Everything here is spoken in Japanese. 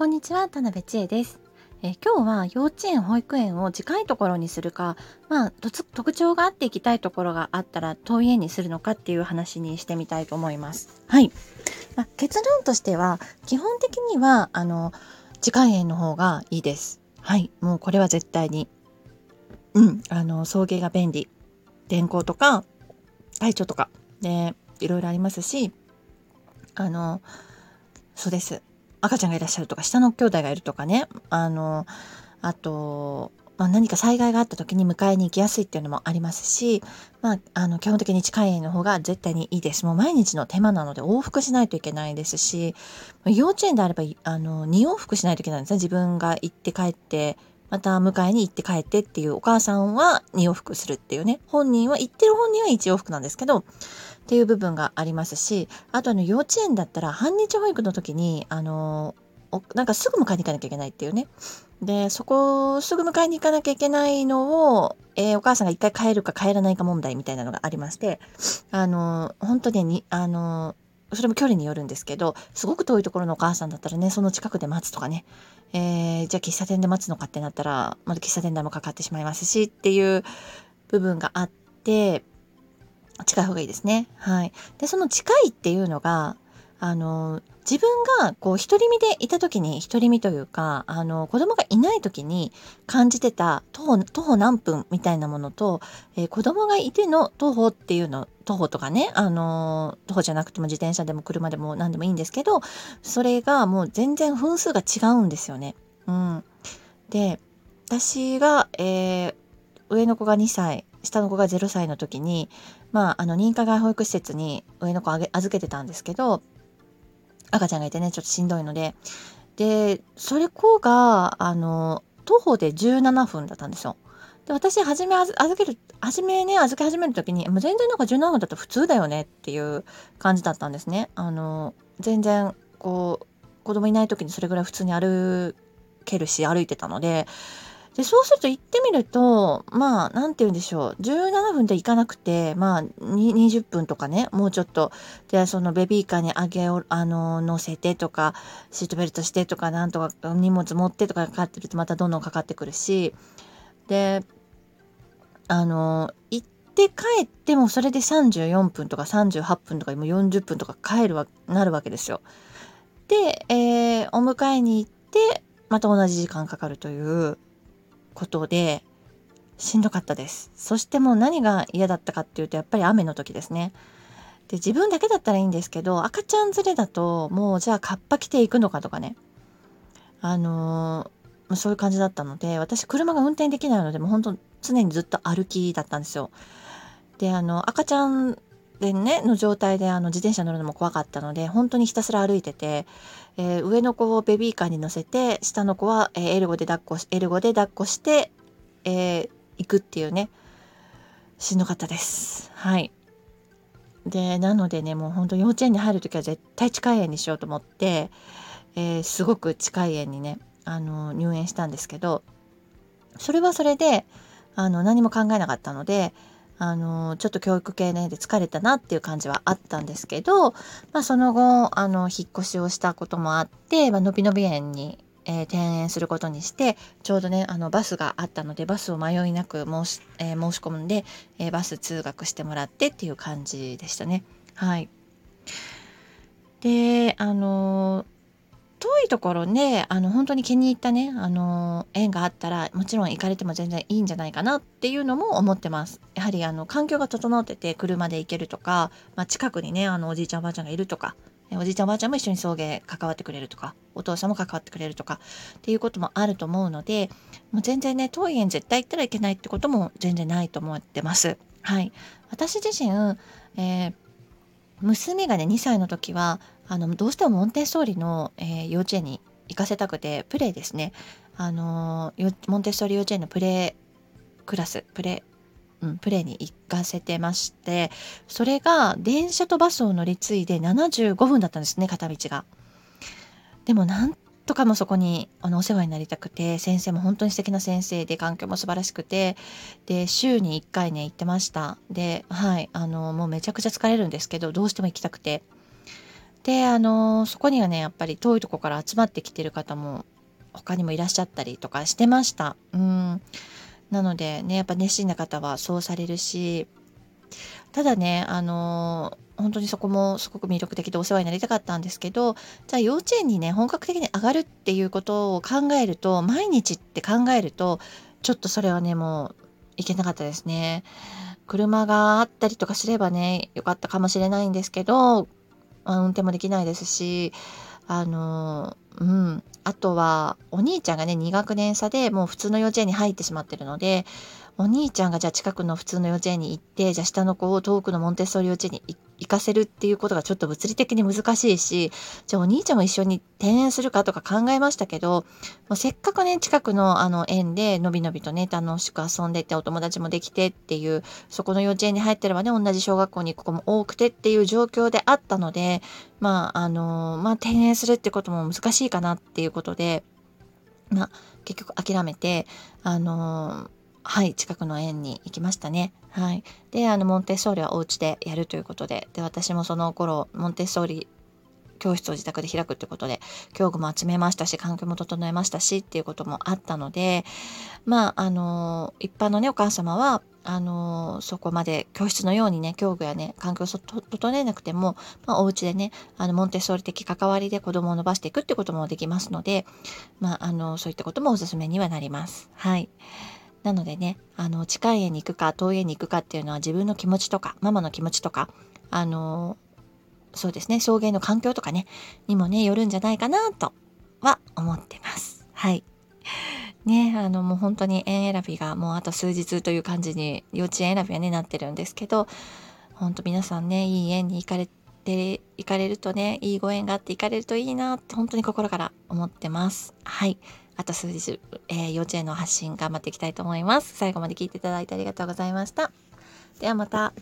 こんにちは田辺千恵です。え今日は幼稚園保育園を近いところにするかまあ特徴があっていきたいところがあったら遠い園にするのかっていう話にしてみたいと思います。はい、まあ、結論としては基本的にはあの近い園の方がいいです。はい。もうこれは絶対に。うん。あの送迎が便利。電光とか体調とかでいろいろありますしあのそうです。赤ちゃんがいらっしゃるとか下の兄弟がいるとかね。あのあと、まあ、何か災害があった時に迎えに行きやすいっていうのもありますし、まあ、あの基本的に近いの方が絶対にいいです。もう毎日の手間なので往復しないといけないですし幼稚園であればあの2往復しないといけないんですね。自分が行って帰ってまた迎えに行って帰ってっていうお母さんは2往復するっていうね。本人は行ってる本人は1往復なんですけどっていう部分がありますしあとあの幼稚園だったら半日保育の時にあのなんかすぐ迎えに行かなきゃいけないっていうね。でそこをすぐ迎えに行かなきゃいけないのを、えー、お母さんが一回帰るか帰らないか問題みたいなのがありましてあの本当にあのそれも距離によるんですけどすごく遠いところのお母さんだったらねその近くで待つとかね、えー、じゃあ喫茶店で待つのかってなったらまだ喫茶店代もかかってしまいますしっていう部分があって近い方がいいですね。はい、でその近いっていうのがあの自分がこう独り身でいた時に独り身というかあの子供がいない時に感じてた徒歩徒歩何分みたいなものと、えー、子供がいての徒歩っていうの徒歩とかねあの徒歩じゃなくても自転車でも車でも何でもいいんですけどそれがもう全然分数が違うんですよね。うん、で私が、えー、上の子が2歳下の子が0歳の時に、まあ、あの認可外保育施設に上の子預けてたんですけど赤ちゃんがいてねちょっとしんどいのででそれ子があの徒歩で17分だったんですよ。で私初め預ける初めね預け始める時にもう全然なんか17分だと普通だよねっていう感じだったんですね。あの全然こう子供いない時にそれぐらい普通に歩けるし歩いてたのででそうすると行ってみるとまあ何て言うんでしょう。17分で行かなくてまあ20分とかねもうちょっと。でそのベビーカーにあげをあの乗せてとかシートベルトしてとかなんとか荷物持ってとかかかってるとまたどんどんかかってくるし。であの行って帰ってもそれで34分とか38分とかもう40分とか帰るわなるわけですよ。で、えー、お迎えに行ってまた同じ時間かかるという。ことでしんどかったです。そしてもう何が嫌だったかっていうとやっぱり雨の時ですね。で自分だけだったらいいんですけど赤ちゃん連れだともうじゃあカッパ着ていくのかとかね。あのー、そういう感じだったので私車が運転できないのでもう本当常にずっと歩きだったんですよ。であの赤ちゃんでねの状態であの自転車乗るのも怖かったので本当にひたすら歩いてて、えー、上の子をベビーカーに乗せて下の子は、えー、エルゴで抱っこしエルゴで抱っこして、えー、行くっていうねしんどかったです。はい。でなのでねもう本当幼稚園に入る時は絶対近い園にしようと思って、えー、すごく近い園にねあの入園したんですけどそれはそれであの何も考えなかったのであのちょっと教育系ねで疲れたなっていう感じはあったんですけど、まあ、その後あの引っ越しをしたこともあって、まあのびのび園に、えー、転園することにしてちょうどねあのバスがあったのでバスを迷いなく申し,、えー、申し込んで、えー、バス通学してもらってっていう感じでしたね。はい、であの遠いところであの本当に気に入ったねあの縁があったらもちろん行かれても全然いいんじゃないかなっていうのも思ってます。やはりあの環境が整ってて車で行けるとか、まあ、近くにねあのおじいちゃんおばあちゃんがいるとかおじいちゃんおばあちゃんも一緒に送迎関わってくれるとかお父さんも関わってくれるとかっていうこともあると思うのでもう全然ね遠い園絶対行ったらいけないってことも全然ないと思ってます。はい。私自身、えー、娘がね2歳の時はあのどうしてもモンテッソーリの、えー、幼稚園に行かせたくてプレイですね。あのモンテッソーリ幼稚園のプレイクラスプレイ、うん、プレイに行かせてましてそれが電車とバスを乗り継いで75分だったんですね片道が。でもなんとかもそこにあのお世話になりたくて先生も本当に素敵な先生で環境も素晴らしくてで週に1回ね行ってました。ではいあのもうめちゃくちゃ疲れるんですけどどうしても行きたくて。であのそこにはねやっぱり遠いとこから集まってきてる方も他にもいらっしゃったりとかしてました。うんなのでねやっぱ熱心な方はそうされるしただねあの本当にそこもすごく魅力的でお世話になりたかったんですけどじゃあ幼稚園にね本格的に上がるっていうことを考えると毎日って考えるとちょっとそれはねもういけなかったですね。車があったりとかすればねよかったかもしれないんですけど、運転もできないですしあのうん。あとはお兄ちゃんがね2学年差でもう普通の幼稚園に入ってしまってるのでお兄ちゃんがじゃあ近くの普通の幼稚園に行ってじゃあ下の子を遠くのモンテッソーリ幼稚園に行ってかせるっていうことがちょっと物理的に難しいしじゃあお兄ちゃんも一緒に転園するかとか考えましたけどもうせっかくね近くのあの園でのびのびとね楽しく遊んでてお友達もできてっていうそこの幼稚園に入ってればね同じ小学校に行く子も多くてっていう状況であったのでまああのまあ転園するってことも難しいかなっていうことでまあ結局諦めてあのはい、近くの園に行きましたね。はい。で、あの、モンテッソーリはお家でやるということで、で、私もその頃、モンテッソーリ教室を自宅で開くということで、教具も集めましたし、環境も整えましたしっていうこともあったので、まあ、あの、一般のね、お母様は、あの、そこまで教室のようにね、教具やね、環境を整えなくても、まあ、お家でね、あの、モンテッソーリ的関わりで子供を伸ばしていくってこともできますので、まあ、あの、そういったこともおすすめにはなります。はい。なのでね、あの、近い家に行くか遠い家に行くかっていうのは自分の気持ちとか、ママの気持ちとか、あの、そうですね、送迎の環境とかね、にもね、よるんじゃないかなとは思ってます。はい。ね、あの、もう本当に園選びがもうあと数日という感じに、幼稚園選びはね、なってるんですけど、本当皆さんね、いい園に行かれて、行かれるとね、いいご縁があって行かれるといいなって本当に心から思ってます。はい。あと数日、えー、幼稚園の発信頑張っていきたいと思います。最後まで聞いていただいてありがとうございました。ではまた。